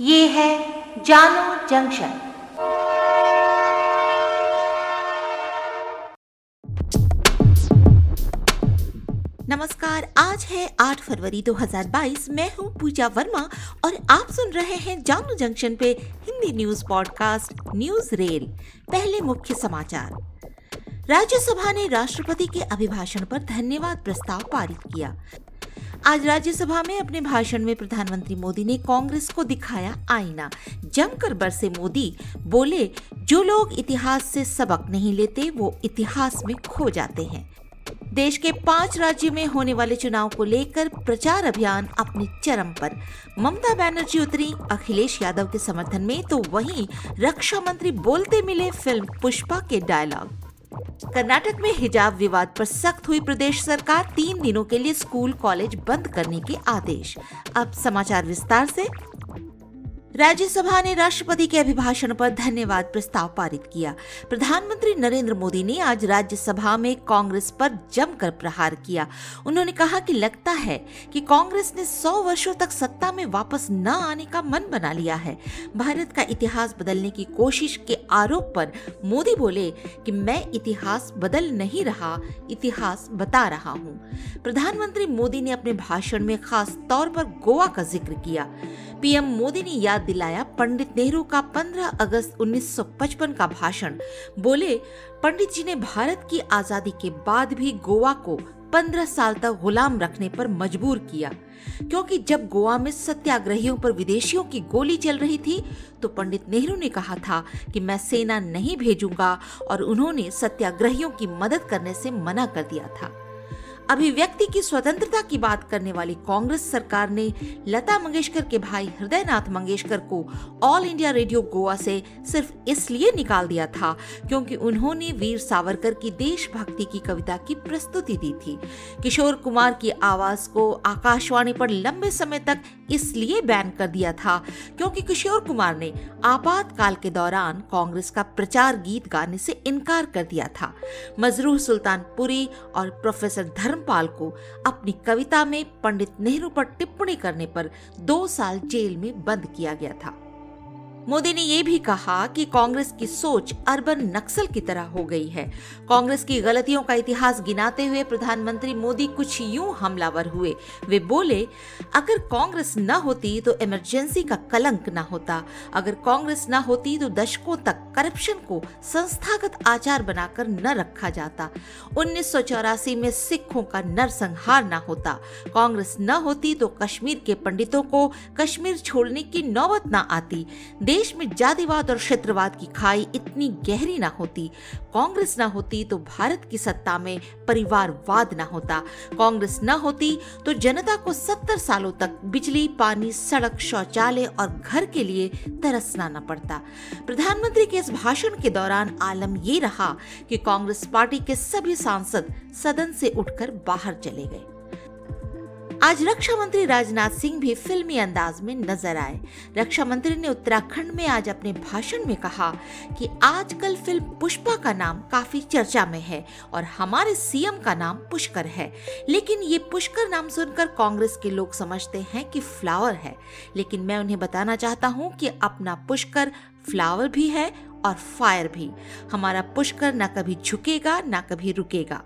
ये है जानो जंक्शन। नमस्कार, आज है 8 फरवरी 2022 मैं हूँ पूजा वर्मा और आप सुन रहे हैं जानू जंक्शन पे Hindi news podcast, news rail. पहले मुख्य समाचार। राज्यसभा ने राष्ट्रपति के अभिभाषण पर धन्यवाद प्रस्ताव पारित किया। आज राज्यसभा में अपने भाषण में प्रधानमंत्री मोदी ने कांग्रेस को दिखाया आईना। जमकर बरसे मोदी बोले, जो लोग इतिहास से सबक नहीं लेते, वो इतिहास में खो जाते हैं। देश के पाँच राज्यों में होने वाले चुनाव को लेकर प्रचार अभियान अपने चरम पर। ममता बनर्जी उतरी अखिलेश यादव के समर्थन में तो वहीं रक्षा मंत्री बोलते मिले फ़िल्म पुष्पा के डायलॉग। कर्नाटक में हिजाब विवाद पर सख्त हुई प्रदेश सरकार तीन दिनों के लिए स्कूल, कॉलेज बंद करने के आदेश। अब समाचार विस्तार से राज्यसभा ने राष्ट्रपति के अभिभाषण पर धन्यवाद प्रस्ताव पारित किया। प्रधानमंत्री नरेंद्र मोदी ने आज राज्यसभा में कांग्रेस पर जमकर प्रहार किया। उन्होंने कहा कि लगता है कि कांग्रेस ने 100 वर्षों तक सत्ता में वापस न आने का मन बना लिया है। भारत का इतिहास बदलने की कोशिश के आरोप पर मोदी बोले कि मैं इतिहास बदल नहीं रहा, इतिहास बता रहा हूँ। प्रधानमंत्री मोदी ने अपने भाषण में खास तौर पर गोवा का ज़िक्र किया। पीएम मोदी ने याद दिलाया पंडित नेहरू का 15 अगस्त 1955 का भाषण। बोले, पंडित जी ने भारत की आज़ादी के बाद भी गोवा को 15 साल तक गुलाम रखने पर मजबूर किया। क्योंकि जब गोवा में सत्याग्रहियों पर विदेशियों की गोली चल रही थी तो पंडित नेहरू ने कहा था कि मैं सेना नहीं भेजूँगा और उन्होंने सत्याग्रहियों की मदद करने से मना कर दिया था। अभिव्यक्ति की स्वतंत्रता की बात करने वाली कांग्रेस सरकार ने लता मंगेशकर के भाई हृदयनाथ मंगेशकर को ऑल इंडिया रेडियो गोवा से सिर्फ़ इसलिए निकाल दिया था क्योंकि उन्होंने वीर सावरकर की देशभक्ति की कविता की प्रस्तुति दी थी। किशोर कुमार की आवाज़ को आकाशवाणी पर लंबे समय तक इसलिए बैन कर दिया था क्योंकि किशोर कुमार ने आपातकाल के दौरान कांग्रेस का प्रचार गीत गाने से इनकार कर दिया था। मजरूह सुल्तानपुरी और प्रोफेसर धर्म धर्मपाल को अपनी कविता में पंडित नेहरू पर टिप्पणी करने पर दो साल जेल में बंद किया गया था। मोदी ने ये भी कहा कि कांग्रेस की सोच अर्बन नक्सल की तरह हो गई है। कांग्रेस की गलतियों का इतिहास गिनाते हुए प्रधानमंत्री मोदी कुछ यूँ हमलावर हुए। वे बोले, अगर कांग्रेस न होती तो इमरजेंसी का कलंक न होता। अगर कांग्रेस न होती तो दशकों तक करप्शन को संस्थागत आचार बनाकर न रखा जाता। उन्नीस सौ चौरासी में सिखों का नरसंहार न होता। कांग्रेस न होती तो कश्मीर के पंडितों को कश्मीर छोड़ने की नौबत न आती। देश में जातिवाद और क्षेत्रवाद की खाई इतनी गहरी ना होती। कांग्रेस ना होती तो भारत की सत्ता में परिवारवाद ना होता। कांग्रेस ना होती तो जनता को सत्तर सालों तक बिजली, पानी, सड़क, शौचालय और घर के लिए तरसना न पड़ता। प्रधानमंत्री के इस भाषण के दौरान आलम ये रहा कि कांग्रेस पार्टी के सभी सांसद सदन से उठकर बाहर चले गए। आज रक्षा मंत्री राजनाथ सिंह भी फिल्मी अंदाज में नज़र आए। रक्षा मंत्री ने उत्तराखंड में आज अपने भाषण में कहा कि आजकल फ़िल्म पुष्पा का नाम काफ़ी चर्चा में है और हमारे सीएम का नाम पुष्कर है। लेकिन ये पुष्कर नाम सुनकर कांग्रेस के लोग समझते हैं कि फ्लावर है। लेकिन मैं उन्हें बताना चाहता हूँ कि अपना पुष्कर फ्लावर भी है और फायर भी। हमारा पुष्कर न कभी झुकेगा, न कभी रुकेगा।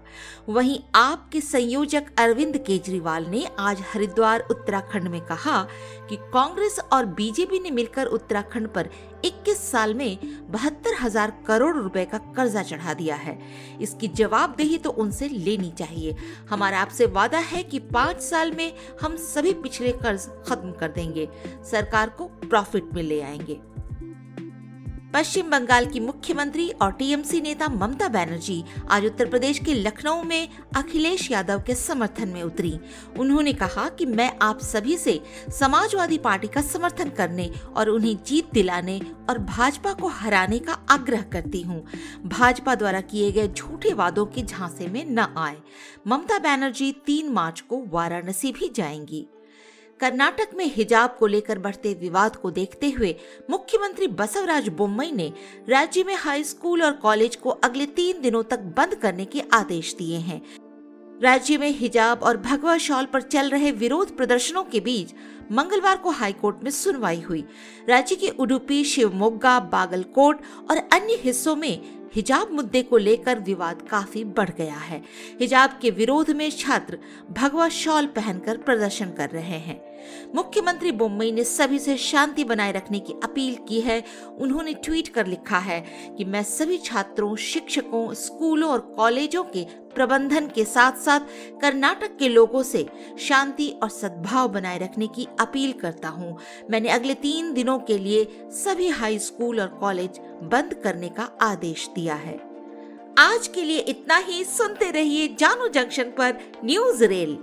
वहीं आपके संयोजक अरविंद केजरीवाल ने आज हरिद्वार, उत्तराखंड में कहा कि कांग्रेस और बीजेपी ने मिलकर उत्तराखंड पर 21 साल में बहत्तर हज़ार करोड़ रुपए का कर्जा चढ़ा दिया है। इसकी जवाबदेही तो उनसे लेनी चाहिए। हमारा आपसे वादा है कि पाँच साल में हम सभी पिछले कर्ज खत्म कर देंगे। सरकार को प्रॉफिट में ले आएँगे। पश्चिम बंगाल की मुख्यमंत्री और टीएमसी नेता ममता बनर्जी आज उत्तर प्रदेश के लखनऊ में अखिलेश यादव के समर्थन में उतरी। उन्होंने कहा कि मैं आप सभी से समाजवादी पार्टी का समर्थन करने और उन्हें जीत दिलाने और भाजपा को हराने का आग्रह करती हूँ। भाजपा द्वारा किए गए झूठे वादों के झांसे में न आए। ममता बनर्जी तीन मार्च को वाराणसी भी जाएँगी। कर्नाटक में हिजाब को लेकर बढ़ते विवाद को देखते हुए मुख्यमंत्री बसवराज बोम्मई ने राज्य में हाई स्कूल और कॉलेज को अगले तीन दिनों तक बंद करने के आदेश दिए हैं। राज्य में हिजाब और भगवा शॉल पर चल रहे विरोध प्रदर्शनों के बीच मंगलवार को हाईकोर्ट में सुनवाई हुई। राज्य के उडुपी शिवमोगा बागलकोट और अन्य हिस्सों में हिजाब मुद्दे को लेकर विवाद काफ़ी बढ़ गया है। हिजाब के विरोध में छात्र भगवा शॉल पहनकर प्रदर्शन कर रहे हैं। मुख्यमंत्री बोम्मई ने सभी से शांति बनाए रखने की अपील की है। उन्होंने ट्वीट कर लिखा है कि मैं सभी छात्रों, शिक्षकों, स्कूलों और कॉलेजों के प्रबंधन के साथ साथ कर्नाटक के लोगों से शांति और सद्भाव बनाए रखने की अपील करता हूँ। मैंने अगले तीन दिनों के लिए सभी हाई स्कूल और कॉलेज बंद करने का आदेश दिया है। आज के लिए इतना ही। सुनते रहिए जानू जंक्शन पर न्यूज़ रेल।